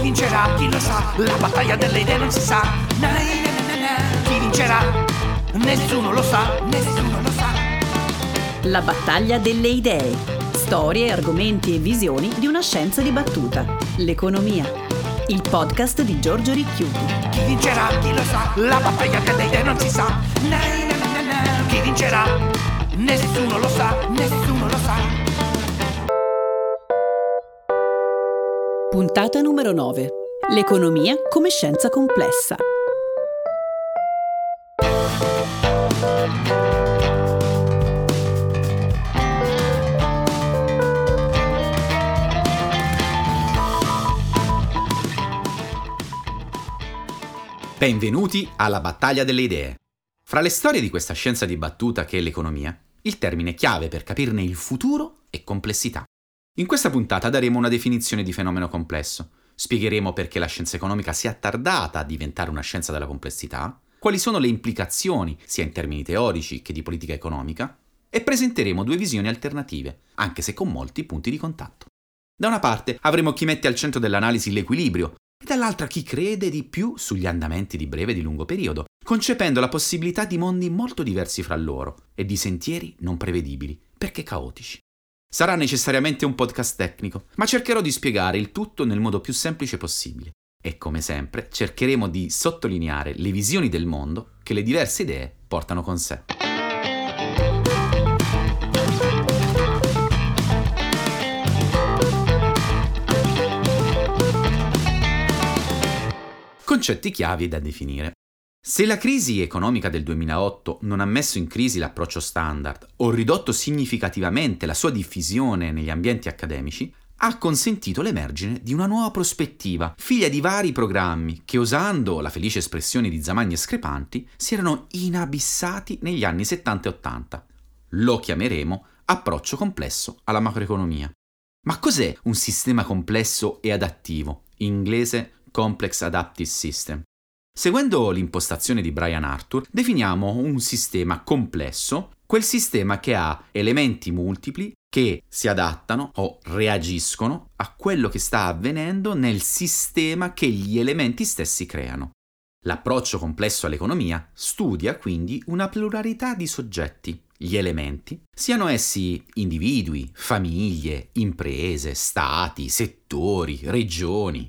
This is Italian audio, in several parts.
Chi vincerà? Chi lo sa? La battaglia delle idee non si sa. Na, na, na, na, na. Chi vincerà? Nessuno lo sa, nessuno lo sa. La battaglia delle idee. Storie, argomenti e visioni di una scienza dibattuta. L'economia. Il podcast di Giorgio Ricchiuti. Chi vincerà? Chi lo sa? La battaglia delle idee non si sa. Chi vincerà? Nessuno lo sa, nessuno lo sa. Puntata numero 9. L'economia come scienza complessa. Benvenuti alla battaglia delle idee. Fra le storie di questa scienza dibattuta che è l'economia, il termine chiave per capirne il futuro è complessità. In questa puntata daremo una definizione di fenomeno complesso, spiegheremo perché la scienza economica si è attardata a diventare una scienza della complessità, quali sono le implicazioni, sia in termini teorici che di politica economica, e presenteremo due visioni alternative, anche se con molti punti di contatto. Da una parte avremo chi mette al centro dell'analisi l'equilibrio, e dall'altra chi crede di più sugli andamenti di breve e di lungo periodo, concependo la possibilità di mondi molto diversi fra loro e di sentieri non prevedibili, perché caotici. Sarà necessariamente un podcast tecnico, ma cercherò di spiegare il tutto nel modo più semplice possibile. E come sempre cercheremo di sottolineare le visioni del mondo che le diverse idee portano con sé. Concetti chiavi da definire. Se la crisi economica del 2008 non ha messo in crisi l'approccio standard o ridotto significativamente la sua diffusione negli ambienti accademici, ha consentito l'emergere di una nuova prospettiva, figlia di vari programmi che, usando la felice espressione di Zamagni e Screpanti, si erano inabissati negli anni 70 e 80. Lo chiameremo approccio complesso alla macroeconomia. Ma cos'è un sistema complesso e adattivo? In inglese Complex Adaptive System. Seguendo l'impostazione di Brian Arthur, definiamo un sistema complesso, quel sistema che ha elementi multipli che si adattano o reagiscono a quello che sta avvenendo nel sistema che gli elementi stessi creano. L'approccio complesso all'economia studia quindi una pluralità di soggetti, gli elementi, siano essi individui, famiglie, imprese, stati, settori, regioni,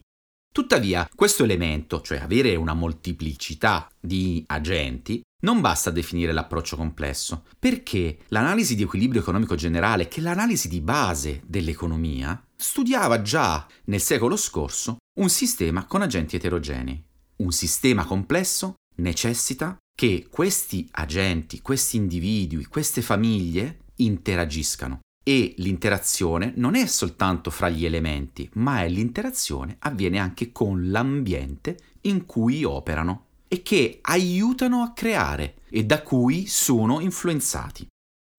Tuttavia, questo elemento, cioè avere una molteplicità di agenti, non basta a definire l'approccio complesso, perché l'analisi di equilibrio economico generale, che è l'analisi di base dell'economia, studiava già nel secolo scorso un sistema con agenti eterogenei. Un sistema complesso necessita che questi agenti, questi individui, queste famiglie interagiscano e l'interazione non è soltanto fra gli elementi, ma è l'interazione avviene anche con l'ambiente in cui operano e che aiutano a creare e da cui sono influenzati.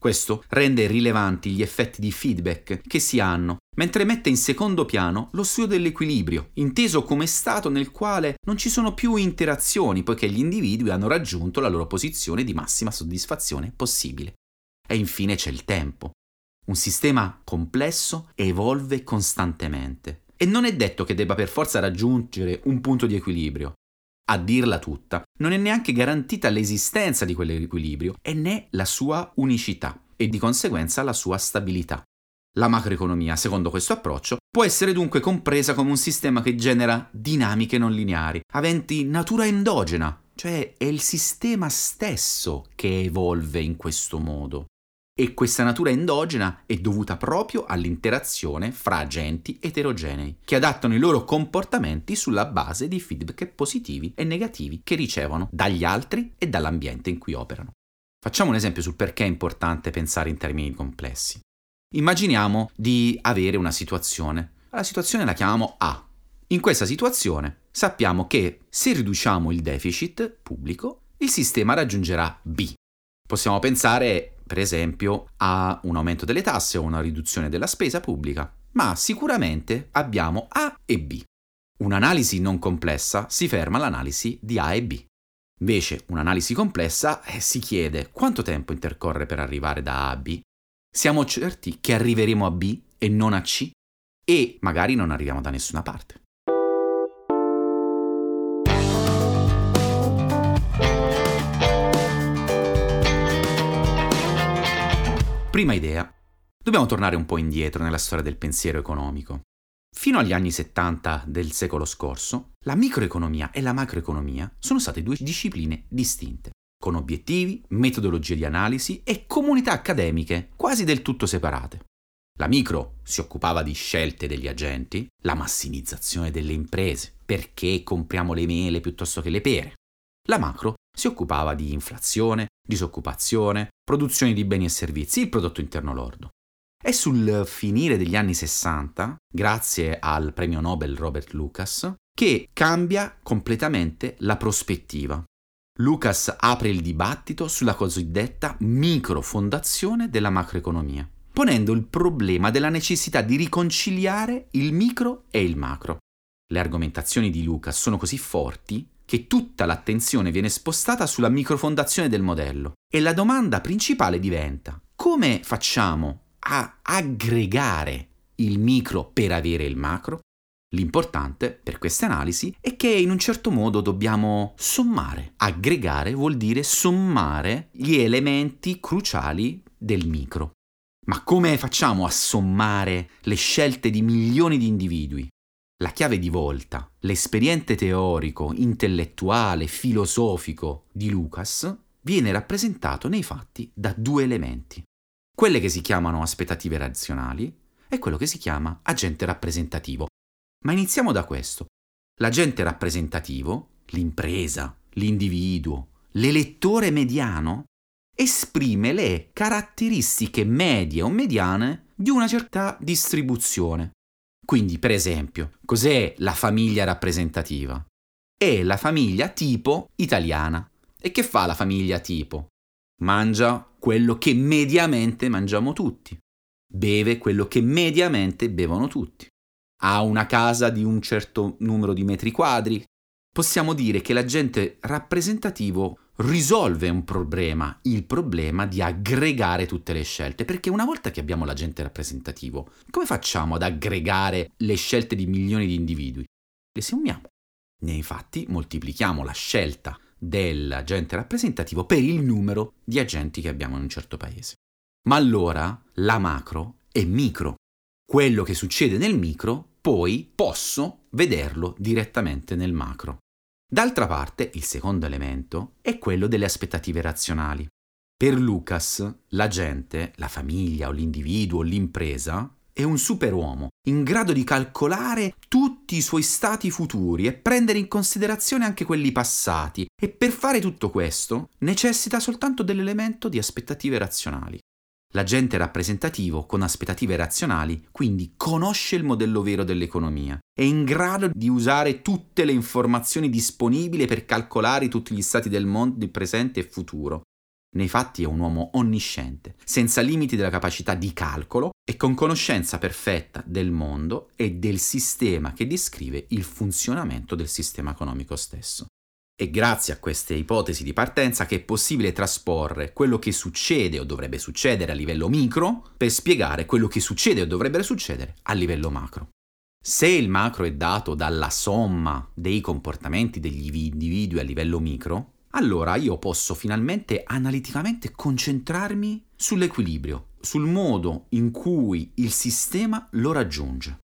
Questo rende rilevanti gli effetti di feedback che si hanno, mentre mette in secondo piano lo studio dell'equilibrio, inteso come stato nel quale non ci sono più interazioni poiché gli individui hanno raggiunto la loro posizione di massima soddisfazione possibile. E infine c'è il tempo, un sistema complesso evolve costantemente e non è detto che debba per forza raggiungere un punto di equilibrio. A dirla tutta, non è neanche garantita l'esistenza di quell'equilibrio e né la sua unicità e di conseguenza la sua stabilità. La macroeconomia, secondo questo approccio, può essere dunque compresa come un sistema che genera dinamiche non lineari, aventi natura endogena, cioè è il sistema stesso che evolve in questo modo e questa natura endogena è dovuta proprio all'interazione fra agenti eterogenei, che adattano i loro comportamenti sulla base di feedback positivi e negativi che ricevono dagli altri e dall'ambiente in cui operano. Facciamo un esempio sul perché è importante pensare in termini complessi. Immaginiamo di avere una situazione. La situazione la chiamiamo A. In questa situazione sappiamo che se riduciamo il deficit pubblico, il sistema raggiungerà B. Possiamo pensare per esempio, a un aumento delle tasse o una riduzione della spesa pubblica, ma sicuramente abbiamo A e B. Un'analisi non complessa si ferma all'analisi di A e B. Invece, un'analisi complessa eh, si chiede quanto tempo intercorre per arrivare da A a B. Siamo certi che arriveremo a B e non a C? E magari non arriviamo da nessuna parte. Prima idea. Dobbiamo tornare un po' indietro nella storia del pensiero economico. Fino agli anni 70 del secolo scorso, la microeconomia e la macroeconomia sono state due discipline distinte, con obiettivi, metodologie di analisi e comunità accademiche quasi del tutto separate. La micro si occupava di scelte degli agenti, la massimizzazione delle imprese, perché compriamo le mele piuttosto che le pere. La macro si occupava di inflazione, disoccupazione, produzione di beni e servizi, il prodotto interno lordo. È sul finire degli anni 60, grazie al premio Nobel Robert Lucas, che cambia completamente la prospettiva. Lucas apre il dibattito sulla cosiddetta microfondazione della macroeconomia, ponendo il problema della necessità di riconciliare il micro e il macro. Le argomentazioni di Lucas sono così forti che tutta l'attenzione viene spostata sulla microfondazione del modello e la domanda principale diventa come facciamo a aggregare il micro per avere il macro? L'importante per queste analisi è che in un certo modo dobbiamo sommare. Aggregare vuol dire sommare gli elementi cruciali del micro. Ma come facciamo a sommare le scelte di milioni di individui? La chiave di volta, l'esperiente teorico, intellettuale, filosofico di Lucas viene rappresentato nei fatti da due elementi. Quelle che si chiamano aspettative razionali e quello che si chiama agente rappresentativo. Ma iniziamo da questo. L'agente rappresentativo, l'impresa, l'individuo, l'elettore mediano, esprime le caratteristiche medie o mediane di una certa distribuzione quindi, per esempio, cos'è la famiglia rappresentativa? È la famiglia tipo italiana. E che fa la famiglia tipo? Mangia quello che mediamente mangiamo tutti. Beve quello che mediamente bevono tutti. Ha una casa di un certo numero di metri quadri. Possiamo dire che l'agente rappresentativo risolve un problema, il problema di aggregare tutte le scelte, perché una volta che abbiamo l'agente rappresentativo, come facciamo ad aggregare le scelte di milioni di individui? Le sommiamo. Nei fatti moltiplichiamo la scelta dell'agente rappresentativo per il numero di agenti che abbiamo in un certo paese. Ma allora la macro è micro. Quello che succede nel micro, poi posso vederlo direttamente nel macro. D'altra parte, il secondo elemento è quello delle aspettative razionali. Per Lucas, la gente, la famiglia o l'individuo o l'impresa è un superuomo in grado di calcolare tutti i suoi stati futuri e prendere in considerazione anche quelli passati e per fare tutto questo necessita soltanto dell'elemento di aspettative razionali. L'agente rappresentativo, con aspettative razionali, quindi conosce il modello vero dell'economia, è in grado di usare tutte le informazioni disponibili per calcolare tutti gli stati del mondo presente e futuro. Nei fatti è un uomo onnisciente, senza limiti della capacità di calcolo e con conoscenza perfetta del mondo e del sistema che descrive il funzionamento del sistema economico stesso. È grazie a queste ipotesi di partenza che è possibile trasporre quello che succede o dovrebbe succedere a livello micro per spiegare quello che succede o dovrebbe succedere a livello macro. Se il macro è dato dalla somma dei comportamenti degli individui a livello micro, allora io posso finalmente analiticamente concentrarmi sull'equilibrio, sul modo in cui il sistema lo raggiunge.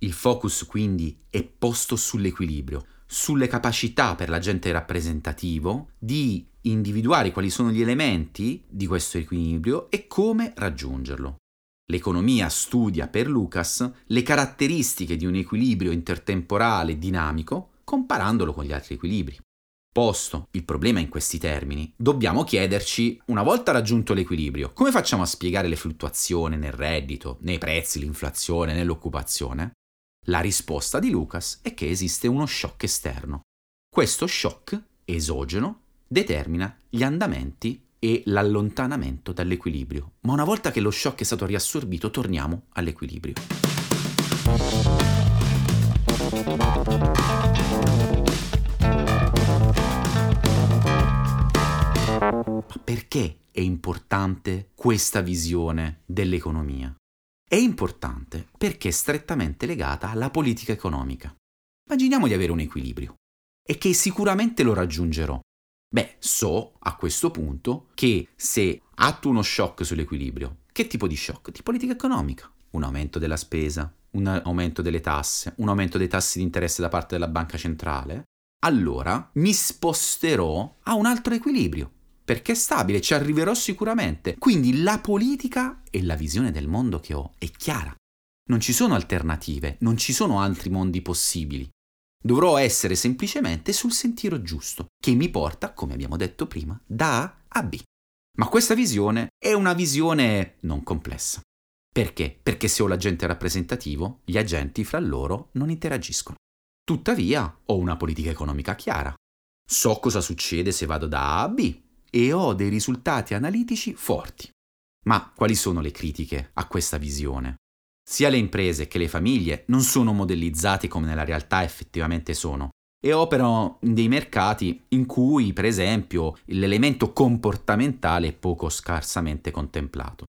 Il focus quindi è posto sull'equilibrio, sulle capacità per l'agente rappresentativo di individuare quali sono gli elementi di questo equilibrio e come raggiungerlo. L'economia studia per Lucas le caratteristiche di un equilibrio intertemporale dinamico comparandolo con gli altri equilibri. Posto il problema in questi termini, dobbiamo chiederci, una volta raggiunto l'equilibrio, come facciamo a spiegare le fluttuazioni nel reddito, nei prezzi, l'inflazione, nell'occupazione? La risposta di Lucas è che esiste uno shock esterno. Questo shock esogeno determina gli andamenti e l'allontanamento dall'equilibrio. Ma una volta che lo shock è stato riassorbito, torniamo all'equilibrio. Ma perché è importante questa visione dell'economia? È importante perché è strettamente legata alla politica economica. Immaginiamo di avere un equilibrio e che sicuramente lo raggiungerò. Beh, so a questo punto che se attuo uno shock sull'equilibrio, Che tipo di shock? Di politica economica. Un aumento della spesa, un aumento delle tasse, un aumento dei tassi di interesse da parte della banca centrale. Allora mi sposterò a un altro equilibrio, perché è stabile, ci arriverò sicuramente. Quindi la politica e la visione del mondo che ho è chiara. Non ci sono alternative, non ci sono altri mondi possibili. Dovrò essere semplicemente sul sentiero giusto, che mi porta, come abbiamo detto prima, da A a B. Ma questa visione è una visione non complessa. Perché? Perché se ho l'agente rappresentativo, gli agenti fra loro non interagiscono. Tuttavia, ho una politica economica chiara. So cosa succede se vado da A a B e ho dei risultati analitici forti. Ma quali sono le critiche a questa visione? Sia le imprese che le famiglie non sono modellizzate come nella realtà effettivamente sono e operano in dei mercati in cui, per esempio, l'elemento comportamentale è poco scarsamente contemplato.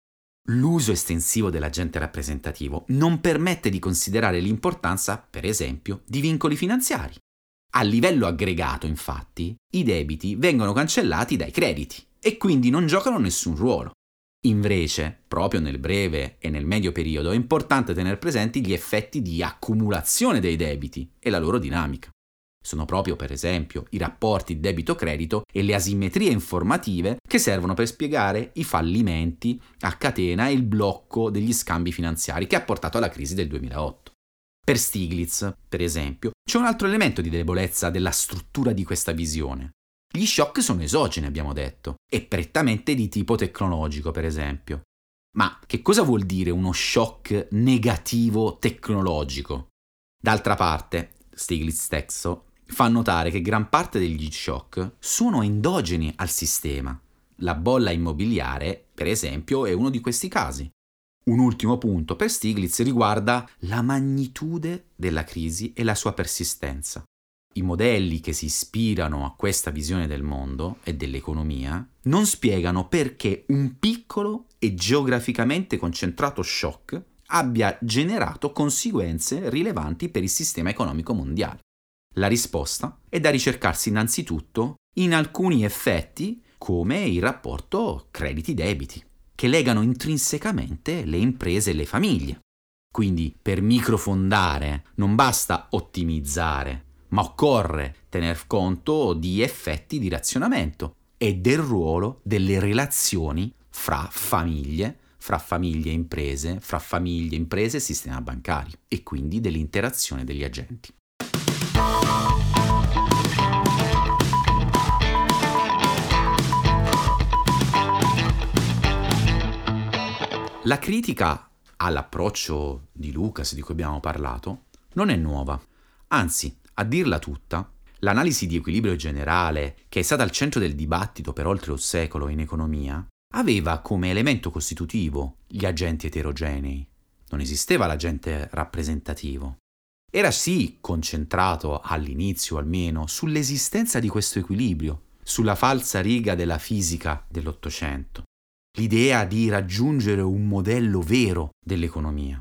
L'uso estensivo dell'agente rappresentativo non permette di considerare l'importanza, per esempio, di vincoli finanziari. A livello aggregato, infatti, i debiti vengono cancellati dai crediti e quindi non giocano nessun ruolo. Invece, proprio nel breve e nel medio periodo, è importante tenere presenti gli effetti di accumulazione dei debiti e la loro dinamica. Sono proprio, per esempio, i rapporti debito-credito e le asimmetrie informative che servono per spiegare i fallimenti a catena e il blocco degli scambi finanziari che ha portato alla crisi del 2008. Per Stiglitz, per esempio, c'è un altro elemento di debolezza della struttura di questa visione, gli shock sono esogeni, abbiamo detto, e prettamente di tipo tecnologico, per esempio. Ma che cosa vuol dire uno shock negativo tecnologico? D'altra parte, Stiglitz stesso fa notare che gran parte degli shock sono endogeni al sistema. La bolla immobiliare, per esempio, è uno di questi casi. Un ultimo punto per Stiglitz riguarda la magnitude della crisi e la sua persistenza i modelli che si ispirano a questa visione del mondo e dell'economia non spiegano perché un piccolo e geograficamente concentrato shock abbia generato conseguenze rilevanti per il sistema economico mondiale. La risposta è da ricercarsi innanzitutto in alcuni effetti come il rapporto crediti-debiti, che legano intrinsecamente le imprese e le famiglie. Quindi per microfondare non basta ottimizzare, ma occorre tener conto di effetti di razionamento e del ruolo delle relazioni fra famiglie, fra famiglie e imprese, fra famiglie, imprese e sistema bancario e quindi dell'interazione degli agenti. La critica all'approccio di Lucas di cui abbiamo parlato non è nuova, anzi a dirla tutta, l'analisi di equilibrio generale, che è stata al centro del dibattito per oltre un secolo in economia, aveva come elemento costitutivo gli agenti eterogenei. Non esisteva l'agente rappresentativo. Era sì concentrato all'inizio almeno sull'esistenza di questo equilibrio, sulla falsa riga della fisica dell'Ottocento, l'idea di raggiungere un modello vero dell'economia.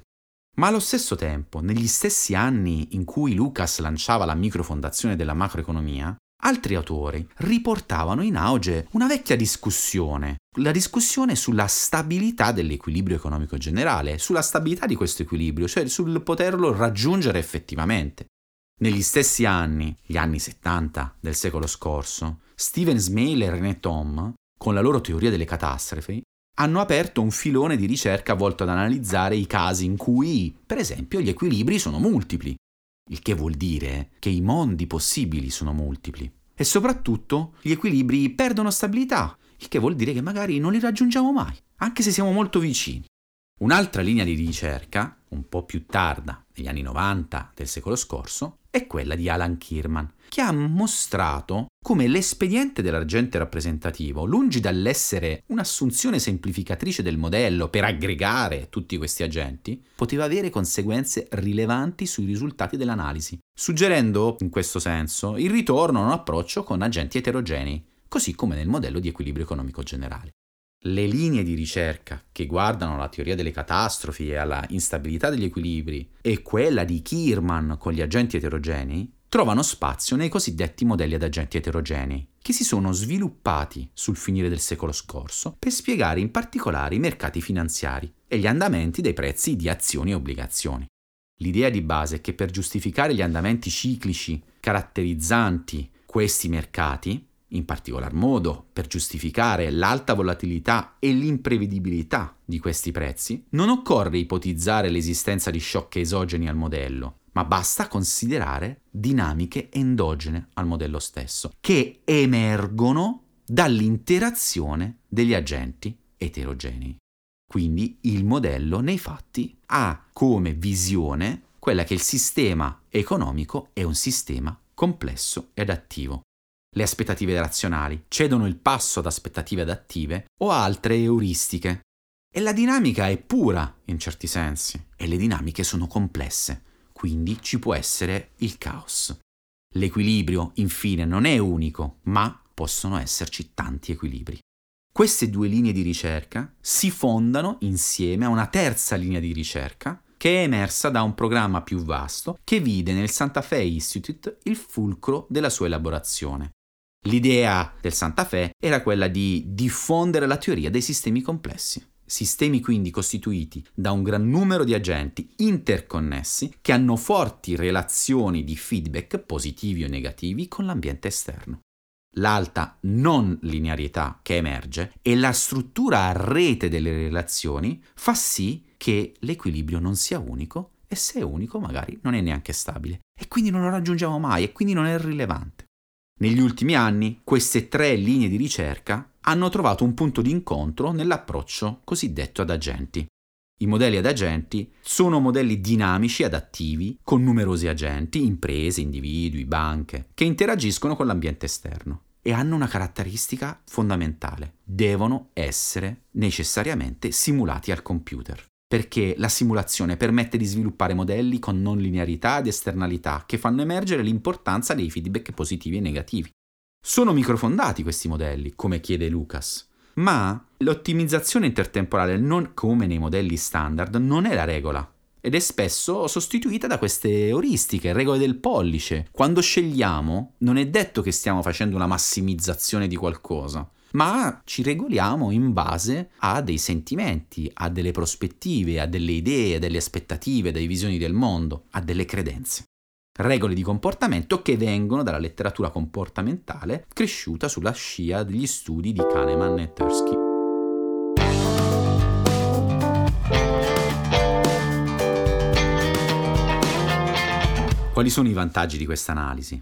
Ma allo stesso tempo, negli stessi anni in cui Lucas lanciava la microfondazione della macroeconomia, altri autori riportavano in auge una vecchia discussione, la discussione sulla stabilità dell'equilibrio economico generale, sulla stabilità di questo equilibrio, cioè sul poterlo raggiungere effettivamente. Negli stessi anni, gli anni 70 del secolo scorso, Steven Smail e René Tom, con la loro teoria delle catastrofi, hanno aperto un filone di ricerca volto ad analizzare i casi in cui, per esempio, gli equilibri sono multipli, il che vuol dire che i mondi possibili sono multipli. E soprattutto gli equilibri perdono stabilità, il che vuol dire che magari non li raggiungiamo mai, anche se siamo molto vicini. Un'altra linea di ricerca, un po' più tarda, negli anni 90 del secolo scorso, è quella di Alan Kirman, che ha mostrato come l'espediente dell'agente rappresentativo, lungi dall'essere un'assunzione semplificatrice del modello per aggregare tutti questi agenti, poteva avere conseguenze rilevanti sui risultati dell'analisi, suggerendo in questo senso il ritorno a un approccio con agenti eterogenei, così come nel modello di equilibrio economico generale. Le linee di ricerca che guardano alla teoria delle catastrofi e alla instabilità degli equilibri e quella di Kierman con gli agenti eterogenei trovano spazio nei cosiddetti modelli ad agenti eterogenei, che si sono sviluppati sul finire del secolo scorso per spiegare in particolare i mercati finanziari e gli andamenti dei prezzi di azioni e obbligazioni. L'idea di base è che per giustificare gli andamenti ciclici caratterizzanti questi mercati, in particolar modo per giustificare l'alta volatilità e l'imprevedibilità di questi prezzi, non occorre ipotizzare l'esistenza di shock esogeni al modello, ma basta considerare dinamiche endogene al modello stesso, che emergono dall'interazione degli agenti eterogenei. Quindi il modello nei fatti ha come visione quella che il sistema economico è un sistema complesso ed attivo. Le aspettative razionali cedono il passo ad aspettative adattive o altre euristiche. E la dinamica è pura in certi sensi e le dinamiche sono complesse quindi ci può essere il caos. L'equilibrio, infine, non è unico, ma possono esserci tanti equilibri. Queste due linee di ricerca si fondano insieme a una terza linea di ricerca che è emersa da un programma più vasto che vide nel Santa Fe Institute il fulcro della sua elaborazione. L'idea del Santa Fe era quella di diffondere la teoria dei sistemi complessi. Sistemi quindi costituiti da un gran numero di agenti interconnessi che hanno forti relazioni di feedback positivi o negativi con l'ambiente esterno. L'alta non linearità che emerge e la struttura a rete delle relazioni fa sì che l'equilibrio non sia unico e se è unico magari non è neanche stabile e quindi non lo raggiungiamo mai e quindi non è rilevante. Negli ultimi anni queste tre linee di ricerca hanno trovato un punto di incontro nell'approccio cosiddetto ad agenti. I modelli ad agenti sono modelli dinamici adattivi con numerosi agenti, imprese, individui, banche, che interagiscono con l'ambiente esterno e hanno una caratteristica fondamentale. Devono essere necessariamente simulati al computer, perché la simulazione permette di sviluppare modelli con non linearità ed esternalità che fanno emergere l'importanza dei feedback positivi e negativi. Sono microfondati questi modelli, come chiede Lucas, ma l'ottimizzazione intertemporale, non come nei modelli standard, non è la regola ed è spesso sostituita da queste euristiche, regole del pollice. Quando scegliamo, non è detto che stiamo facendo una massimizzazione di qualcosa, ma ci regoliamo in base a dei sentimenti, a delle prospettive, a delle idee, a delle aspettative, a delle visioni del mondo, a delle credenze regole di comportamento che vengono dalla letteratura comportamentale cresciuta sulla scia degli studi di Kahneman e Tversky. Quali sono i vantaggi di questa analisi?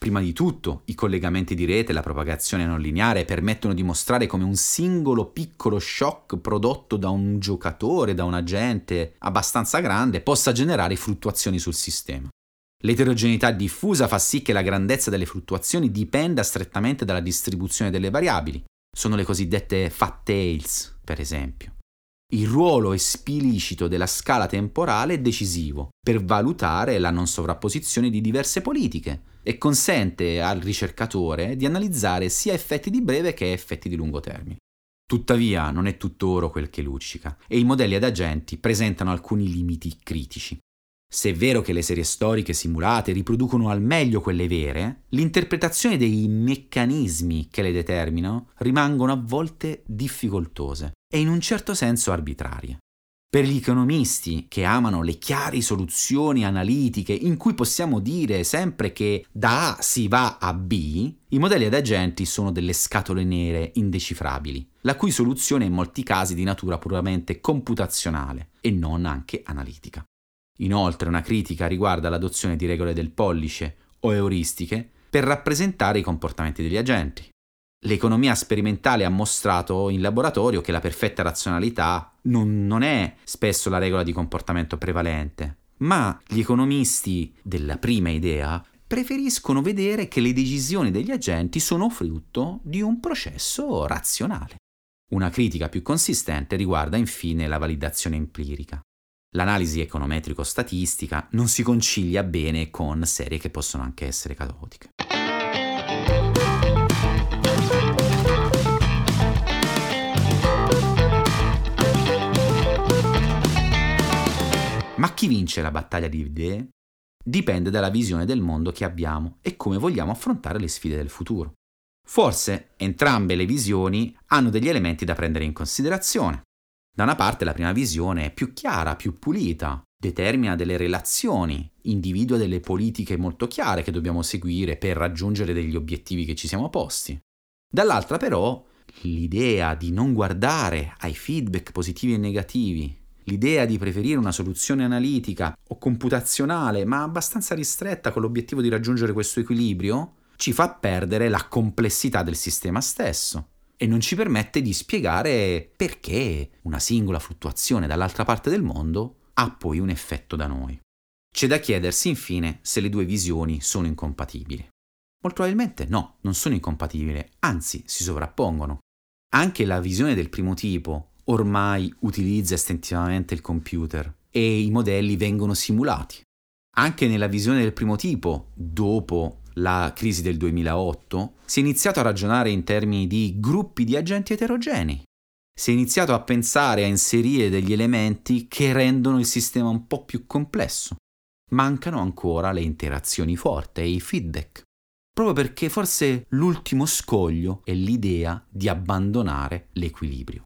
Prima di tutto, i collegamenti di rete e la propagazione non lineare permettono di mostrare come un singolo piccolo shock prodotto da un giocatore, da un agente abbastanza grande, possa generare fluttuazioni sul sistema. L'eterogeneità diffusa fa sì che la grandezza delle fluttuazioni dipenda strettamente dalla distribuzione delle variabili. Sono le cosiddette fat tails, per esempio. Il ruolo esplicito della scala temporale è decisivo per valutare la non sovrapposizione di diverse politiche e consente al ricercatore di analizzare sia effetti di breve che effetti di lungo termine. Tuttavia non è tutto oro quel che luccica e i modelli ad agenti presentano alcuni limiti critici. Se è vero che le serie storiche simulate riproducono al meglio quelle vere, l'interpretazione dei meccanismi che le determinano rimangono a volte difficoltose e in un certo senso arbitrarie. Per gli economisti che amano le chiare soluzioni analitiche in cui possiamo dire sempre che da A si va a B, i modelli ad agenti sono delle scatole nere indecifrabili, la cui soluzione è in molti casi di natura puramente computazionale e non anche analitica. Inoltre una critica riguarda l'adozione di regole del pollice o euristiche per rappresentare i comportamenti degli agenti. L'economia sperimentale ha mostrato in laboratorio che la perfetta razionalità non, non, è spesso la regola di comportamento prevalente, ma gli economisti della prima idea preferiscono vedere che le decisioni degli agenti sono frutto di un processo razionale. Una critica più consistente riguarda infine la validazione empirica. L'analisi econometrico-statistica non si concilia bene con serie che possono anche essere caotiche. Ma chi vince la battaglia di idee? dipende dalla visione del mondo che abbiamo e come vogliamo affrontare le sfide del futuro. Forse entrambe le visioni hanno degli elementi da prendere in considerazione. Da una parte la prima visione è più chiara, più pulita, determina delle relazioni, individua delle politiche molto chiare che dobbiamo seguire per raggiungere degli obiettivi che ci siamo posti. Dall'altra però l'idea di non guardare ai feedback positivi e negativi, l'idea di preferire una soluzione analitica o computazionale ma abbastanza ristretta con l'obiettivo di raggiungere questo equilibrio, ci fa perdere la complessità del sistema stesso e non ci permette di spiegare perché una singola fluttuazione dall'altra parte del mondo ha poi un effetto da noi. C'è da chiedersi infine se le due visioni sono incompatibili. Molto probabilmente no, non sono incompatibili, anzi si sovrappongono. Anche la visione del primo tipo ormai utilizza estensivamente il computer e i modelli vengono simulati. Anche nella visione del primo tipo, dopo la crisi del 2008, si è iniziato a ragionare in termini di gruppi di agenti eterogenei. Si è iniziato a pensare a inserire degli elementi che rendono il sistema un po' più complesso. Mancano ancora le interazioni forti e i feedback. Proprio perché forse l'ultimo scoglio è l'idea di abbandonare l'equilibrio.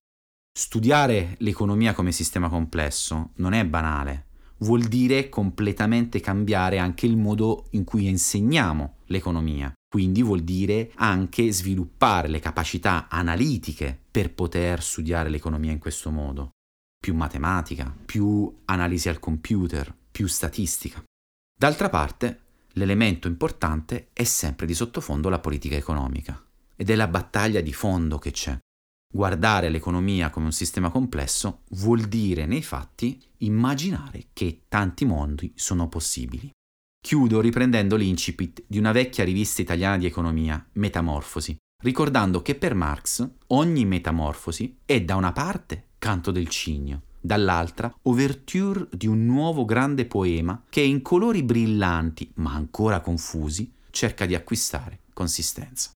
Studiare l'economia come sistema complesso non è banale, vuol dire completamente cambiare anche il modo in cui insegniamo l'economia. Quindi vuol dire anche sviluppare le capacità analitiche per poter studiare l'economia in questo modo. Più matematica, più analisi al computer, più statistica. D'altra parte, l'elemento importante è sempre di sottofondo la politica economica ed è la battaglia di fondo che c'è. Guardare l'economia come un sistema complesso vuol dire nei fatti immaginare che tanti mondi sono possibili. Chiudo riprendendo l'incipit di una vecchia rivista italiana di economia, Metamorfosi, ricordando che per Marx ogni metamorfosi è da una parte canto del cigno, dall'altra ouverture di un nuovo grande poema che in colori brillanti ma ancora confusi cerca di acquistare consistenza.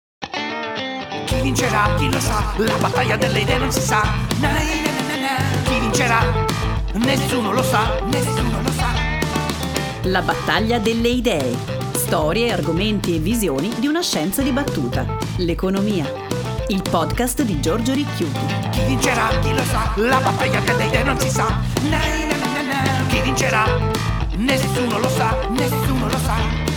Chi vincerà? Chi lo sa? La battaglia delle idee non si sa. Na, na, na, Chi vincerà? Nessuno lo sa, nessuno lo sa. La battaglia delle idee. Storie, argomenti e visioni di una scienza dibattuta. L'economia. Il podcast di Giorgio Ricchiuti. Chi vincerà? Chi lo sa? La battaglia delle idee non si sa. Chi vincerà? Nessuno lo sa, nessuno lo sa.